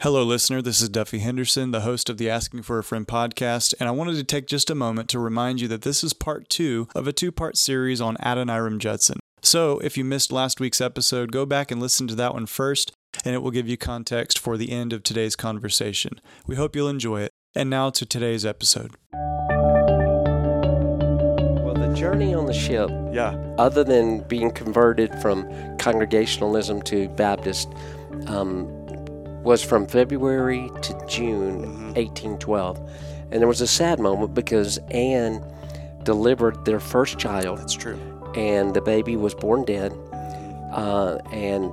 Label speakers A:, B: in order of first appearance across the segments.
A: Hello, listener. This is Duffy Henderson, the host of the Asking for a Friend podcast, and I wanted to take just a moment to remind you that this is part two of a two part series on Adoniram Judson. So, if you missed last week's episode, go back and listen to that one first, and it will give you context for the end of today's conversation. We hope you'll enjoy it. And now to today's episode.
B: Well, the journey on the ship,
A: Yeah.
B: other than being converted from Congregationalism to Baptist, um, was from February to June 1812. And there was a sad moment because Anne delivered their first child,
A: That's true.
B: and the baby was born dead uh, and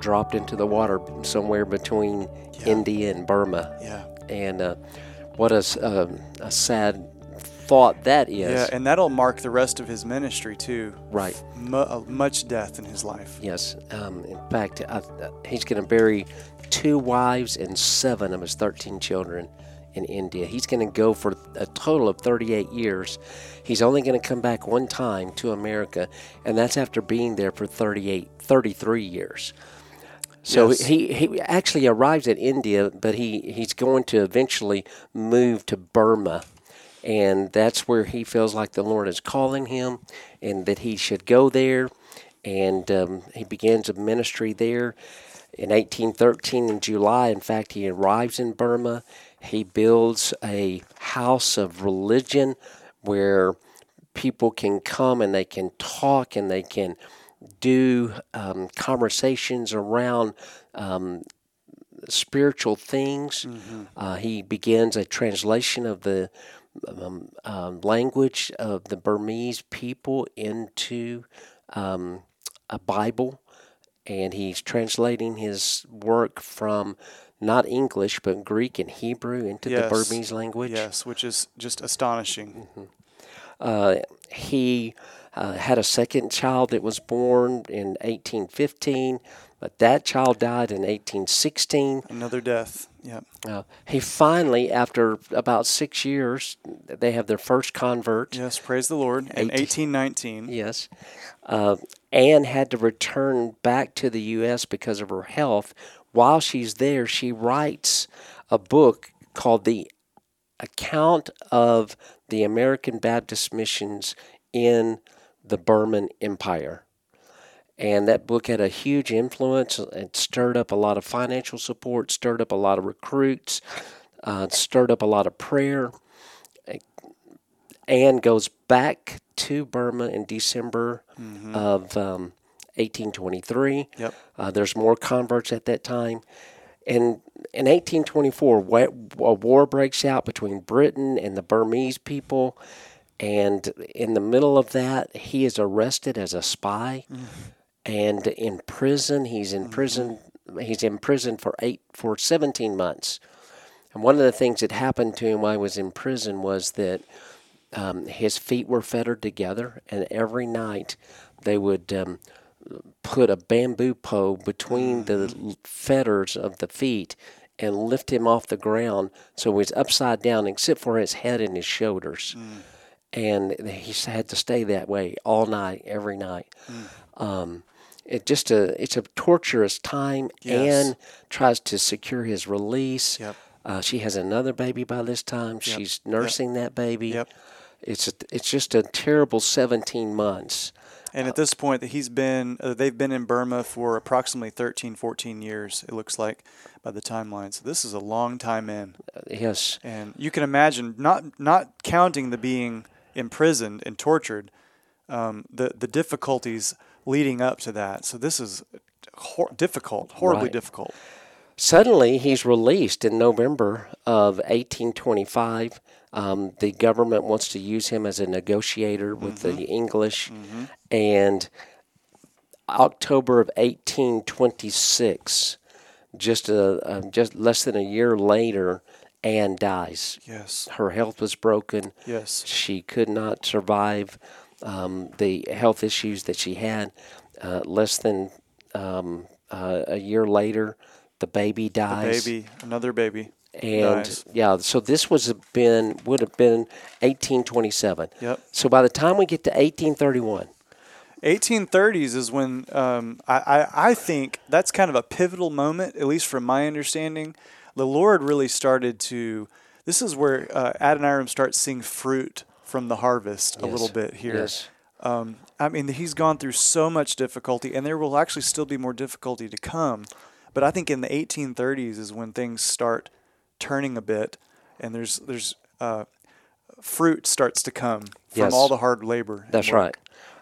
B: dropped into the water somewhere between
A: Yeah.
B: India and Burma.
A: Yeah.
B: And uh, what a, s- a sad thought that is.
A: Yeah, and that'll mark the rest of his ministry, too.
B: Right.
A: Mu- uh, much death in his life.
B: Yes. Um, in fact, I, uh, he's going to bury two wives and seven of his 13 children in India. He's going to go for a total of 38 years. He's only going to come back one time to America, and that's after being there for 38, 33 years. So
A: Yes.
B: he, he actually arrives at India, but he, he's going to eventually move to Burma. And that's where he feels like the Lord is calling him and that he should go there. And um, he begins a ministry there in 1813 in July. In fact, he arrives in Burma. He builds a house of religion where people can come and they can talk and they can do um, conversations around um, spiritual things. Uh, he begins a translation of the um, um, language of the Burmese people into um, a Bible, and he's translating his work from not English but Greek and Hebrew into
A: Yes.
B: the Burmese language.
A: Yes, which is just astonishing.
B: Uh, he uh, had a second child that was born in 1815, but that child died in 1816.
A: Another death. Yeah.
B: Uh, he finally, after about six years, they have their first convert.
A: Yes, praise the Lord. In 1819.
B: Yes. Uh, Anne had to return back to the U.S. because of her health. While she's there, she writes a book called The Account of the American Baptist Missions in the Burman Empire. And that book had a huge influence. It stirred up a lot of financial support, stirred up a lot of recruits, uh, stirred up a lot of prayer. Anne goes back to Burma in December of um, 1823.
A: Yep.
B: Uh, there's more converts at that time. And in 1824, a war breaks out between Britain and the Burmese people. And in the middle of that, he is arrested as a spy and in prison. He's in prison. He's in prison for eight for 17 months. And one of the things that happened to him while he was in prison was that um, his feet were fettered together, and every night they would um, put a bamboo pole between the fetters of the feet and lift him off the ground so he was upside down except for his head and his shoulders. And he had to stay that way all night, every night. Um, it just a it's a torturous time.
A: Yes.
B: Anne tries to secure his release.
A: Yep.
B: Uh, she has another baby by this time. She's nursing that baby.
A: Yep.
B: It's a, it's just a terrible 17 months.
A: And at this point, that he's been, uh, they've been in Burma for approximately 13, 14 years, it looks like, by the timeline. So this is a long time in.
B: Uh, Yes,
A: And you can imagine, not not counting the being imprisoned and tortured, um, the, the difficulties leading up to that. So this is hor- difficult, horribly
B: Right.
A: difficult.
B: Suddenly, he's released in November of 1825. Um, the government wants to use him as a negotiator with the English, and October of 1826, just a, a just less than a year later, Anne dies.
A: Yes.
B: Her health was broken.
A: Yes.
B: She could not survive um, the health issues that she had. Uh, less than um, uh, a year later, the baby dies.
A: Baby, another baby.
B: And
A: dies.
B: yeah, so this was been would have been 1827.
A: Yep.
B: So by the time we get to 1831,
A: 1830s is when um, I, I, I think that's kind of a pivotal moment, at least from my understanding. The Lord really started to. This is where uh, Adoniram starts seeing fruit from the harvest a little bit here.
B: Yes.
A: Um, I mean, he's gone through so much difficulty, and there will actually still be more difficulty to come. But I think in the 1830s is when things start turning a bit, and there's there's uh, fruit starts to come from
B: Yes.
A: all the hard labor.
B: That's right.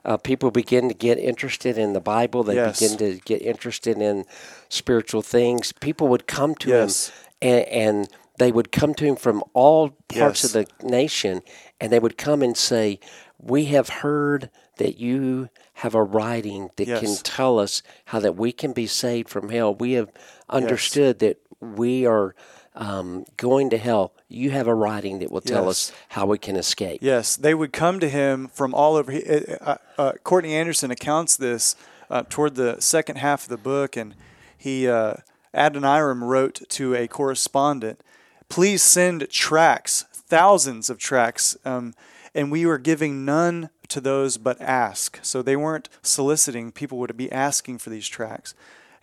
B: Uh, people begin to get interested in the Bible. They
A: Yes.
B: begin to get interested in spiritual things. People would come to
A: Yes.
B: him, and, and they would come to him from all parts
A: Yes.
B: of the nation, and they would come and say, "We have heard that you have a writing that can tell us how that we can be saved from hell. We have understood that we are." Um, going to hell, you have a writing that will tell us how we can escape.
A: Yes, they would come to him from all over. uh, Uh, uh, Courtney Anderson accounts this uh, toward the second half of the book, and he uh, Adoniram wrote to a correspondent, "Please send tracts, thousands of tracts. um, and we were giving none to those but ask." So they weren't soliciting; people would be asking for these tracts.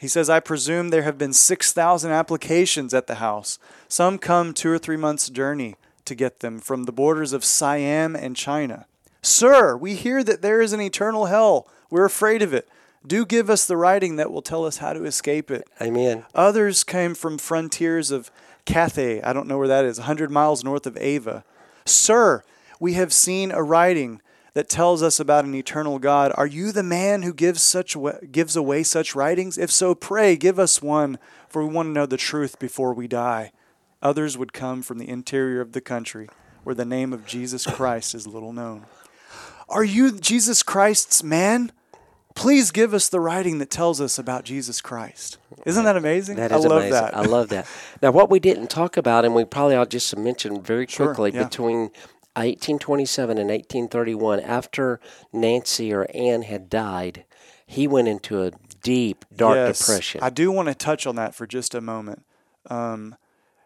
A: He says, I presume there have been 6,000 applications at the house. Some come two or three months' journey to get them from the borders of Siam and China. Sir, we hear that there is an eternal hell. We're afraid of it. Do give us the writing that will tell us how to escape it.
B: Amen.
A: Others came from frontiers of Cathay, I don't know where that is, 100 miles north of Ava. Sir, we have seen a writing that tells us about an eternal God. Are you the man who gives such gives away such writings? If so, pray give us one, for we want to know the truth before we die. Others would come from the interior of the country, where the name of Jesus Christ is little known. Are you Jesus Christ's man? Please give us the writing that tells us about Jesus Christ. Isn't that amazing?
B: That is I
A: love
B: amazing.
A: that.
B: I love that. Now, what we didn't talk about, and we probably ought just mention very
A: Sure,
B: quickly,
A: yeah.
B: between 1827 and 1831, after Nancy or Anne had died, he went into a deep, dark
A: Yes,
B: depression.
A: I do want to touch on that for just a moment. Um,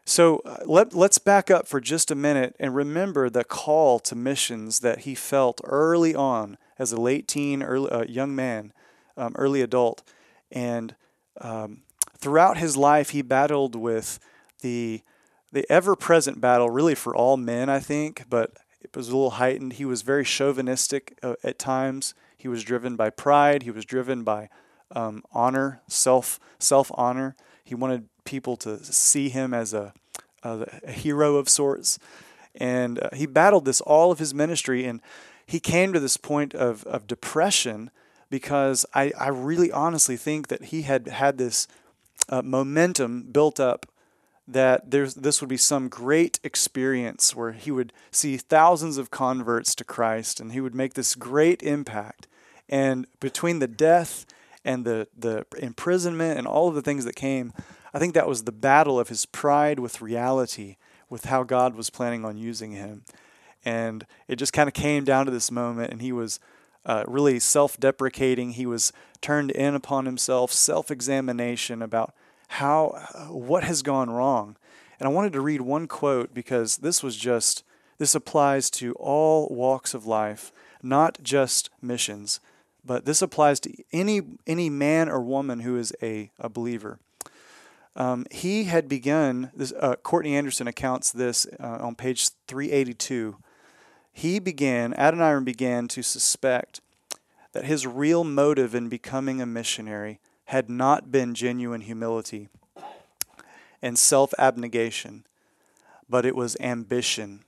A: so uh, let, let's back up for just a minute and remember the call to missions that he felt early on as a late teen, early, uh, young man, um, early adult. And um, throughout his life, he battled with the, the ever present battle, really for all men, I think, but it was a little heightened. He was very chauvinistic uh, at times. He was driven by pride. He was driven by um, honor, self self honor. He wanted people to see him as a, a, a hero of sorts, and uh, he battled this all of his ministry. And he came to this point of, of depression because I, I really honestly think that he had had this uh, momentum built up that there's this would be some great experience where he would see thousands of converts to Christ and he would make this great impact. And between the death and the the imprisonment and all of the things that came, I think that was the battle of his pride with reality, with how God was planning on using him. And it just kind of came down to this moment, and he was uh, really self deprecating. He was turned in upon himself, self examination about how, uh, what has gone wrong. And I wanted to read one quote because this was just, this applies to all walks of life, not just missions, but this applies to any, any man or woman who is a, a believer. Um, he had begun, this, uh, Courtney Anderson accounts this uh, on page 382 he began, Adoniram began to suspect that his real motive in becoming a missionary had not been genuine humility and self abnegation, but it was ambition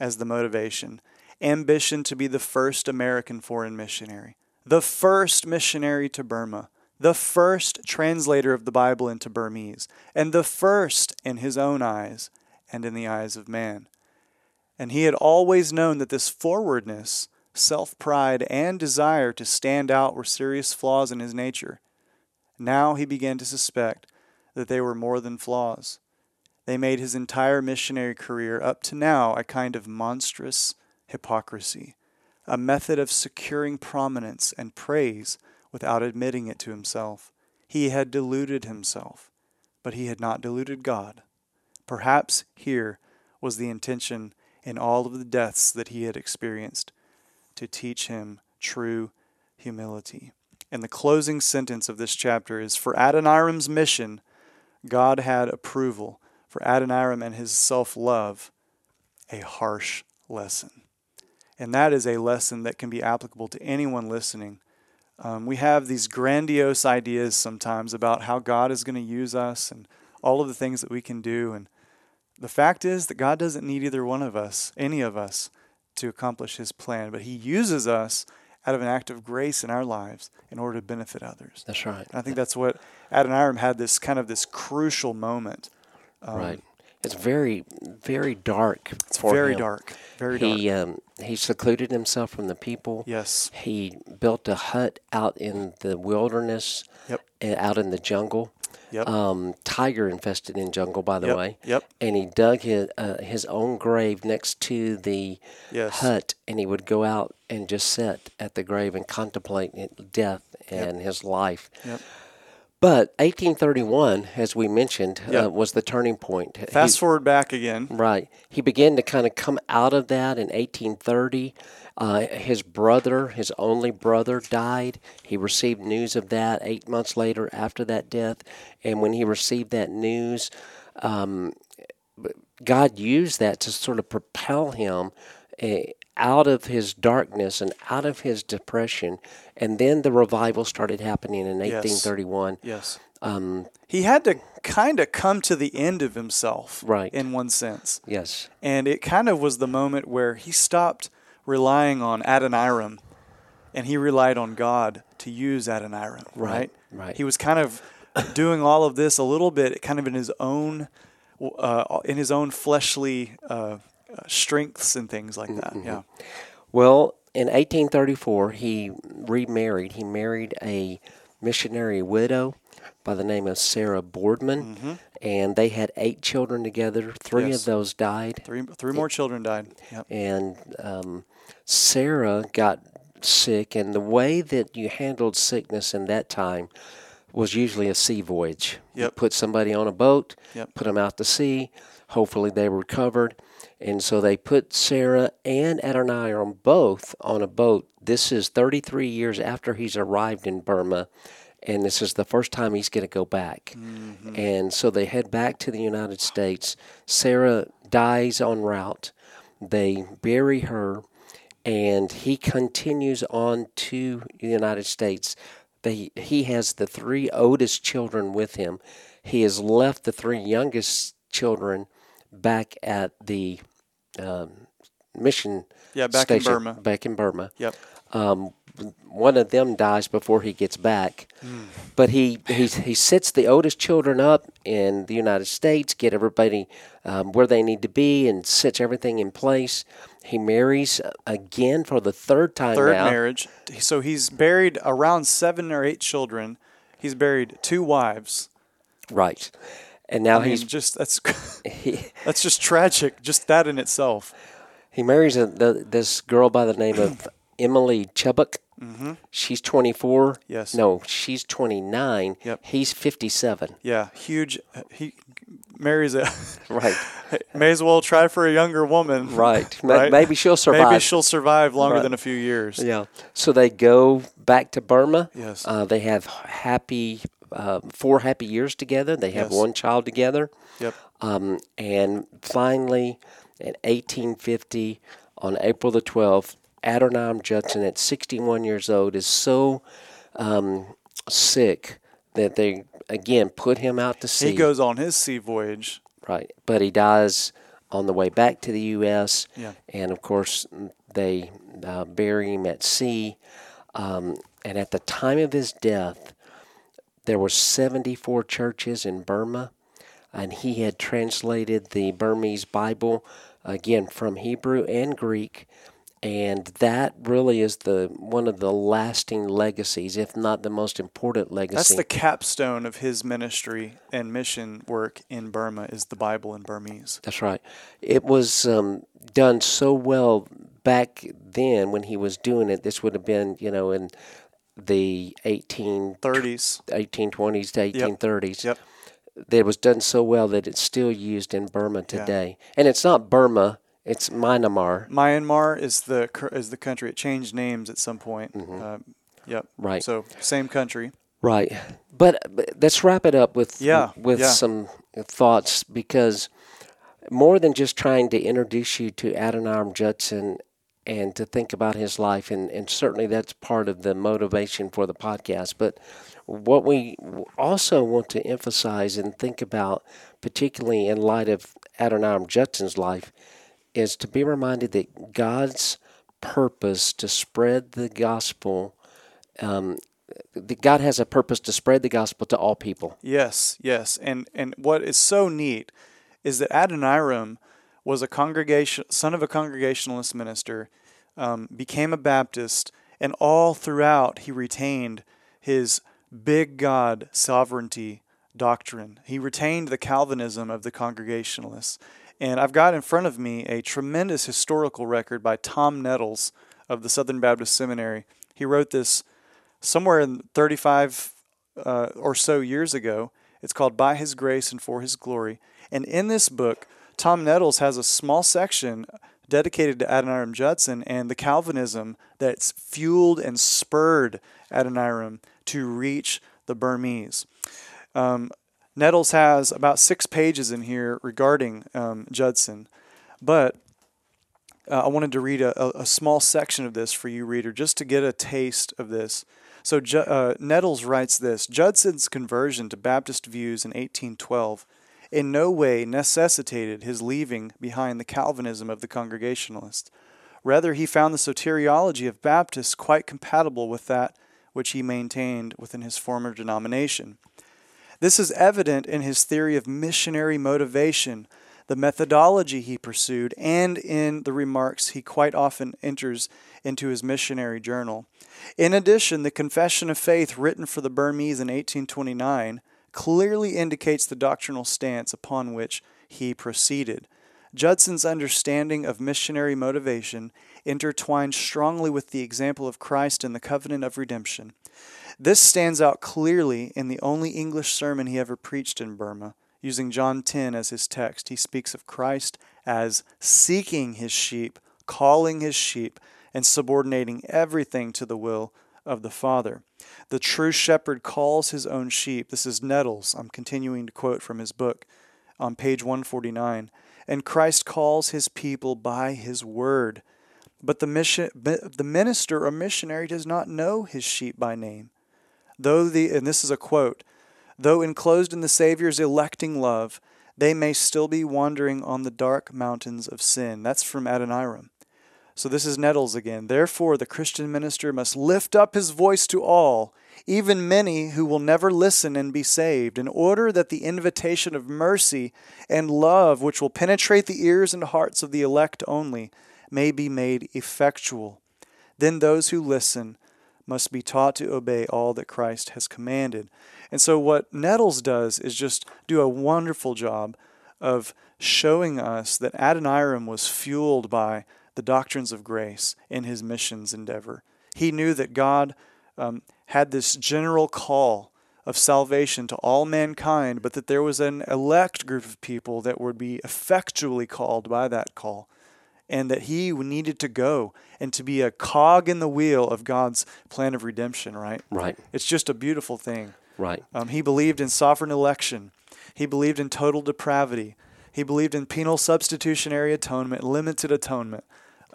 A: as the motivation. Ambition to be the first American foreign missionary, the first missionary to Burma, the first translator of the Bible into Burmese, and the first in his own eyes and in the eyes of man. And he had always known that this forwardness, self pride, and desire to stand out were serious flaws in his nature. Now he began to suspect that they were more than flaws. They made his entire missionary career up to now a kind of monstrous hypocrisy, a method of securing prominence and praise without admitting it to himself. He had deluded himself, but he had not deluded God. Perhaps here was the intention in all of the deaths that he had experienced to teach him true humility. And the closing sentence of this chapter is For Adoniram's mission, God had approval. For Adoniram and his self love, a harsh lesson. And that is a lesson that can be applicable to anyone listening. Um, we have these grandiose ideas sometimes about how God is going to use us and all of the things that we can do. And the fact is that God doesn't need either one of us, any of us, to accomplish his plan, but he uses us out of an act of grace in our lives in order to benefit others.
B: That's right.
A: And I think that's what Adoniram had this kind of this crucial moment. Um,
B: right. It's very, very dark.
A: It's
B: for
A: very
B: him.
A: dark. Very
B: He
A: dark.
B: um, he secluded himself from the people.
A: Yes.
B: He built a hut out in the wilderness,
A: Yep.
B: uh, out in the jungle.
A: Yep.
B: Um, tiger infested in jungle, by the
A: Yep,
B: way.
A: yep.
B: And he dug his uh, his own grave next to the
A: Yes.
B: hut, and he would go out and just sit at the grave and contemplate death and his life.
A: Yep.
B: But 1831, as we mentioned,
A: Yep.
B: uh, was the turning point. He-
A: Fast forward back again.
B: Right. He began to kind of come out of that in 1830. Uh, his brother, his only brother, died. He received news of that eight months later after that death. And when he received that news, um, God used that to sort of propel him uh, out of his darkness and out of his depression. And then the revival started happening in 1831.
A: Yes.
B: Um,
A: He had to kind of come to the end of himself,
B: Right.
A: in one sense.
B: yes.
A: And it kind of was the moment where he stopped relying on Adoniram and he relied on God to use Adoniram, right?
B: right.
A: He was kind of doing all of this a little bit kind of in his own uh, in his own fleshly uh, uh, strengths and things like that.
B: Mm-hmm.
A: Yeah.
B: Well, in 1834, he remarried. He married a missionary widow by the name of Sarah Boardman, and they had eight children together. Three
A: Mm-hmm. Yes.
B: of those died,
A: Three three more children died. Yep.
B: and um, Sarah got sick. And the way that you handled sickness in that time was usually a sea voyage. You put somebody on a boat,
A: Yep.
B: put them out to sea. Hopefully, they recovered. And so they put Sarah and Adoniram both on a boat. This is 33 years after he's arrived in Burma, and this is the first time he's going to go back. Mm-hmm. And so they head back to the United States. Sarah dies en route. They bury her, and he continues on to the United States. They, he has the three oldest children with him. He has left the three youngest children back at the um, mission
A: Yeah, back in Burma.
B: Back in Burma.
A: Yep.
B: Um, one of them dies before he gets back,
A: Hmm.
B: but he, he he sets the oldest children up in the United States, get everybody um, where they need to be, and sets everything in place. He marries again for the third time
A: Third
B: now.
A: marriage. So he's buried around seven or eight children. He's buried two wives.
B: Right, and now
A: I mean,
B: he's
A: just that's
B: he,
A: that's just tragic. Just that in itself.
B: He marries a, the, this girl by the name of Emily Chubbuck.
A: Mm-hmm.
B: She's 24.
A: Yes.
B: No, she's 29.
A: Yep.
B: He's 57.
A: Yeah, huge. He marries a.
B: Right.
A: May as well try for a younger woman.
B: Right.
A: Right?
B: Maybe she'll survive.
A: Maybe she'll survive longer
B: Right.
A: than a few years.
B: Yeah. So they go back to Burma.
A: Yes.
B: Uh, they have happy, uh, four happy years together. They have
A: Yes.
B: one child together.
A: Yep.
B: Um, and finally, in 1850, on April the 12th, Adoniram Judson, at 61 years old, is so um, sick that they again put him out to sea.
A: He goes on his sea voyage.
B: right, but he dies on the way back to the U.S.
A: Yeah.
B: and of course they uh, bury him at sea. Um, and at the time of his death, there were 74 churches in Burma, and he had translated the Burmese Bible again from Hebrew and Greek. And that really is the one of the lasting legacies, if not the most important legacy.
A: That's the capstone of his ministry and mission work in Burma is the Bible in Burmese.
B: That's right. It was um, done so well back then when he was doing it. This would have been, you know, in the 18,
A: 30s.
B: 1820s to 1830s.
A: Yep.
B: That was done so well that it's still used in Burma today. And it's not Burma, it's Myanmar.
A: Myanmar is the is the country. It changed names at some point.
B: Mm-hmm.
A: Uh, Yep.
B: Right.
A: So same country.
B: Right. But, but let's wrap it up with
A: Yeah,
B: with
A: yeah.
B: some thoughts because more than just trying to introduce you to Adoniram Judson and to think about his life and, and certainly that's part of the motivation for the podcast. But what we also want to emphasize and think about, particularly in light of Adoniram Judson's life, is to be reminded that God's purpose to spread the gospel um, God has a purpose to spread the gospel to all people.
A: Yes, yes. And and what is so neat is that Adoniram was a congregation son of a congregationalist minister, um, became a Baptist, and all throughout he retained his big God sovereignty doctrine. He retained the Calvinism of the Congregationalists. And I've got in front of me a tremendous historical record by Tom Nettles of the Southern Baptist Seminary. He wrote this somewhere in 35 uh, or so years ago. It's called By His Grace and For His Glory. And in this book, Tom Nettles has a small section dedicated to Adoniram Judson and the Calvinism that's fueled and spurred Adoniram to reach the Burmese. Um, Nettles has about six pages in here regarding um, Judson, but uh, I wanted to read a, a, small section of this for you, reader, just to get a taste of this. So uh, Nettles writes this Judson's conversion to Baptist views in 1812 in no way necessitated his leaving behind the Calvinism of the Congregationalists. Rather, he found the soteriology of Baptists quite compatible with that which he maintained within his former denomination. This is evident in his theory of missionary motivation, the methodology he pursued, and in the remarks he quite often enters into his missionary journal. In addition, the Confession of Faith written for the Burmese in 1829 clearly indicates the doctrinal stance upon which he proceeded. Judson's understanding of missionary motivation intertwined strongly with the example of Christ in the covenant of redemption. This stands out clearly in the only English sermon he ever preached in Burma. Using John 10 as his text, he speaks of Christ as seeking his sheep, calling his sheep, and subordinating everything to the will of the Father. The true shepherd calls his own sheep. This is Nettles. I'm continuing to quote from his book on page 149. And Christ calls his people by his word. But the, mission, the minister or missionary does not know his sheep by name. Though the, and this is a quote, though enclosed in the Savior's electing love, they may still be wandering on the dark mountains of sin. That's from Adoniram. So this is Nettles again. Therefore, the Christian minister must lift up his voice to all, even many who will never listen and be saved, in order that the invitation of mercy and love, which will penetrate the ears and hearts of the elect only, may be made effectual. Then those who listen must be taught to obey all that Christ has commanded. And so, what Nettles does is just do a wonderful job of showing us that Adoniram was fueled by the doctrines of grace in his missions endeavor. He knew that God um, had this general call of salvation to all mankind, but that there was an elect group of people that would be effectually called by that call, and that he needed to go and to be a cog in the wheel of God's plan of redemption, right?
B: Right.
A: It's just a beautiful thing.
B: Right.
A: Um, he believed in sovereign election. He believed in total depravity. He believed in penal substitutionary atonement, limited atonement,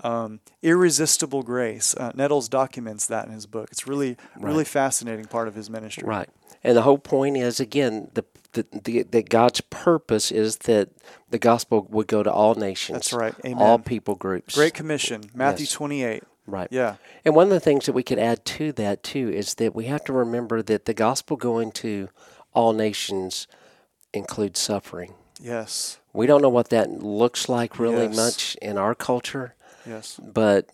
A: um, irresistible grace. Uh, Nettles documents that in his book. It's really, really fascinating part of his ministry.
B: Right. And the whole point is again the, the, the that God's purpose is that the gospel would go to all nations.
A: That's right.
B: All people groups.
A: Great Commission, Matthew
B: Yes.
A: 28.
B: Right.
A: Yeah.
B: And one of the things that we could add to that too is that we have to remember that the gospel going to all nations includes suffering.
A: Yes.
B: We don't know what that looks like really
A: Yes.
B: much in our culture,
A: Yes.
B: but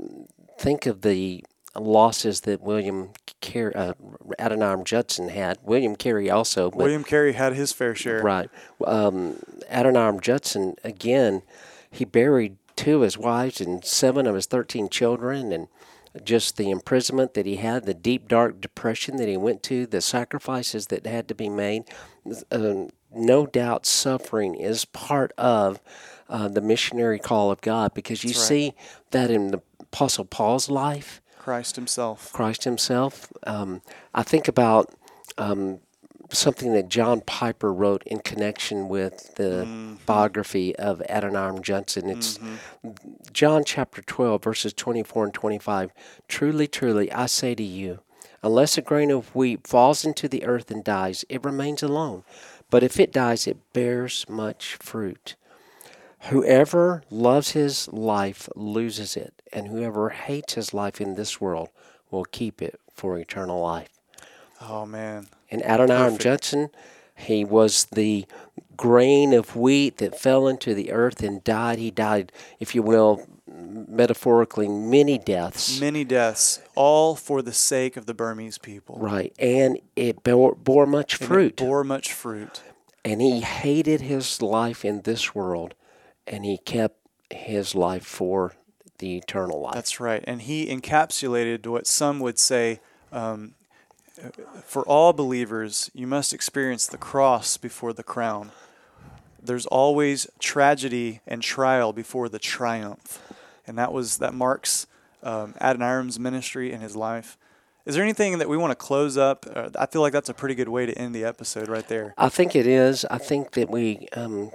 B: think of the losses that William Car- uh, Adoniram Judson had. William Carey also, but
A: William Carey had his fair share.
B: Right. Um, Adoniram Judson, again, he buried two of his wives and seven of his 13 children, and just the imprisonment that he had, the deep, dark depression that he went to, the sacrifices that had to be made. Um, no doubt suffering is part of uh, the missionary call of God because you
A: right.
B: see that in the Apostle Paul's life.
A: Christ Himself.
B: Christ Himself. Um, I think about um, something that John Piper wrote in connection with the
A: Mm-hmm.
B: biography of Adoniram Judson. It's John chapter 12, verses 24 and 25. Truly, truly, I say to you, unless a grain of wheat falls into the earth and dies, it remains alone. But if it dies, it bears much fruit. Whoever loves his life loses it, and whoever hates his life in this world will keep it for eternal life.
A: Oh man,
B: And Adoniram. Judson, he was the grain of wheat that fell into the earth and died. He died, if you will, metaphorically, many deaths.
A: many deaths, all for the sake of the Burmese people.
B: Right. And it bore, bore much fruit.
A: bore much fruit.
B: and he hated his life in this world, and he kept his life for the eternal life.
A: That's right. And he encapsulated what some would say um, for all believers, you must experience the cross before the crown. There's always tragedy and trial before the triumph. And that was that marks um, Adoniram's ministry and his life. Is there anything that we want to close up? Uh, I feel like that's a pretty good way to end the episode right there.
B: I think it is. I think that we um,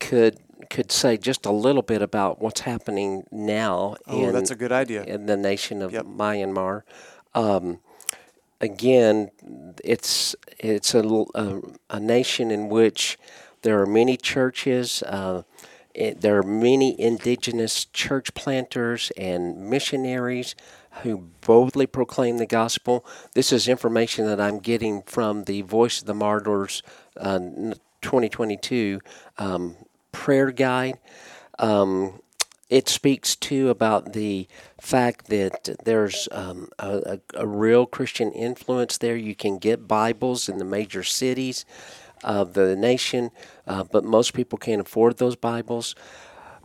B: could could say just a little bit about what's happening now
A: Oh,
B: in,
A: that's a good idea.
B: in the nation of
A: Yep.
B: Myanmar. Um, again, it's it's a, a, a nation in which there are many churches. Uh, it, there are many indigenous church planters and missionaries who boldly proclaim the gospel. This is information that I'm getting from the Voice of the Martyrs uh, 2022 um, prayer guide. Um, it speaks too about the fact that there's um, a, a, real Christian influence there. You can get Bibles in the major cities of the nation, uh, but most people can't afford those Bibles.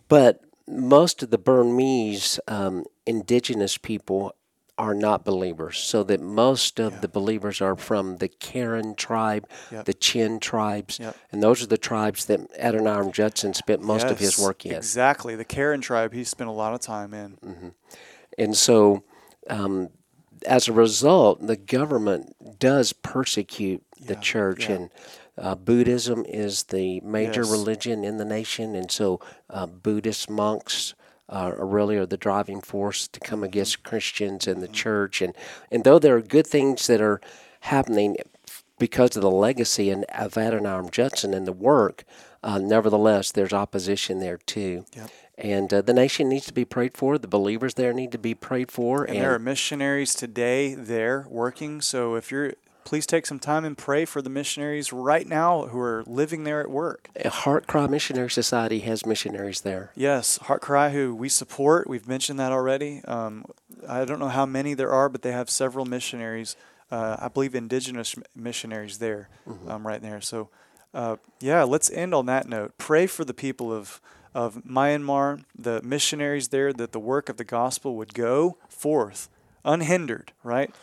B: But most of the Burmese um, indigenous people are not believers, so that most of the believers are from the Karen tribe,
A: Yep.
B: the Chin tribes,
A: Yep.
B: and those are the tribes that Adoniram Judson spent most of his work in.
A: Exactly. The Karen tribe he spent a lot of time in.
B: And so, um, as a result, the government does persecute the
A: Yeah,
B: church,
A: yeah.
B: and uh, Buddhism is the major
A: Yes.
B: religion in the nation, and so uh, Buddhist monks uh, are really are the driving force to come against Christians and the
A: Mm-hmm.
B: church. And and though there are good things that are happening because of the legacy and of Adoniram Judson and the work, uh, nevertheless, there's opposition there too.
A: Yep.
B: And uh, the nation needs to be prayed for. The believers there need to be prayed for.
A: And there are missionaries today there working. So if you're, please take some time and pray for the missionaries right now who are living there at work.
B: Heart Cry Missionary Society has missionaries there.
A: Yes, Heart Cry, who we support. We've mentioned that already. Um, I don't know how many there are, but they have several missionaries. Uh, I believe indigenous missionaries there, um, right there. So, uh, yeah, let's end on that note. Pray for the people of of Myanmar, the missionaries there, that the work of the gospel would go forth unhindered, right?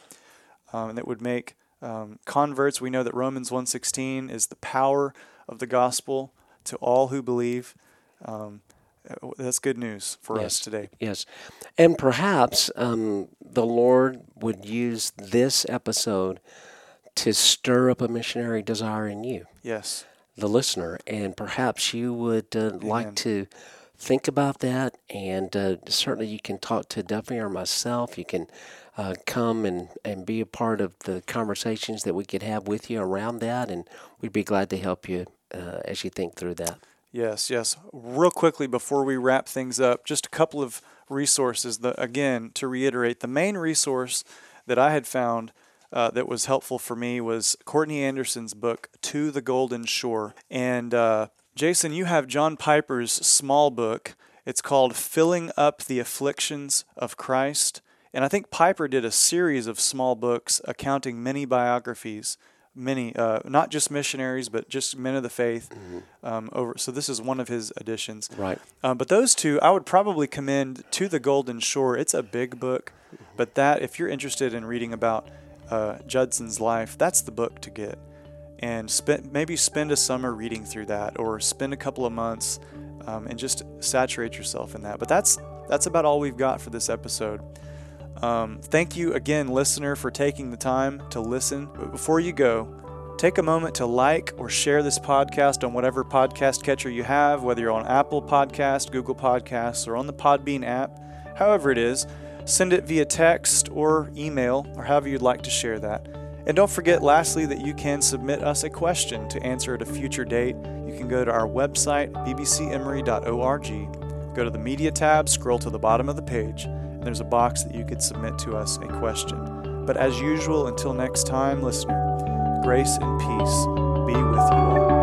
A: Um, and that would make um, converts. We know that Romans 1:16 is the power of the gospel to all who believe. Um, uh, that's good news for us today.
B: Yes. And perhaps um, the Lord would use this episode to stir up a missionary desire in you,
A: Yes.
B: the listener. And perhaps you would uh, like to think about that. And uh, certainly you can talk to Duffy or myself. You can uh, come and, and be a part of the conversations that we could have with you around that. And we'd be glad to help you uh, as you think through that.
A: Yes, yes. Real quickly before we wrap things up, just a couple of resources. The, again, to reiterate, the main resource that I had found uh, that was helpful for me was Courtney Anderson's book, To the Golden Shore. And uh, Jason, you have John Piper's small book. It's called Filling Up the Afflictions of Christ. And I think Piper did a series of small books accounting many biographies many, uh, not just missionaries, but just men of the faith. Um, over, so this is one of his editions.
B: Right.
A: Um, but those two, I would probably commend to the Golden Shore. It's a big book, but that if you're interested in reading about uh, Judson's life, that's the book to get. And spend maybe spend a summer reading through that, or spend a couple of months um, and just saturate yourself in that. But that's that's about all we've got for this episode. Um, thank you again, listener, for taking the time to listen. But before you go, take a moment to like or share this podcast on whatever podcast catcher you have, whether you're on Apple Podcast, Google Podcasts, or on the Podbean app. However it is, send it via text or email, or however you'd like to share that. And don't forget, lastly, that you can submit us a question to answer at a future date. You can go to our website, bbcemory.org, go to the media tab, scroll to the bottom of the page, and there's a box that you could submit to us a question. But as usual, until next time, listener, grace and peace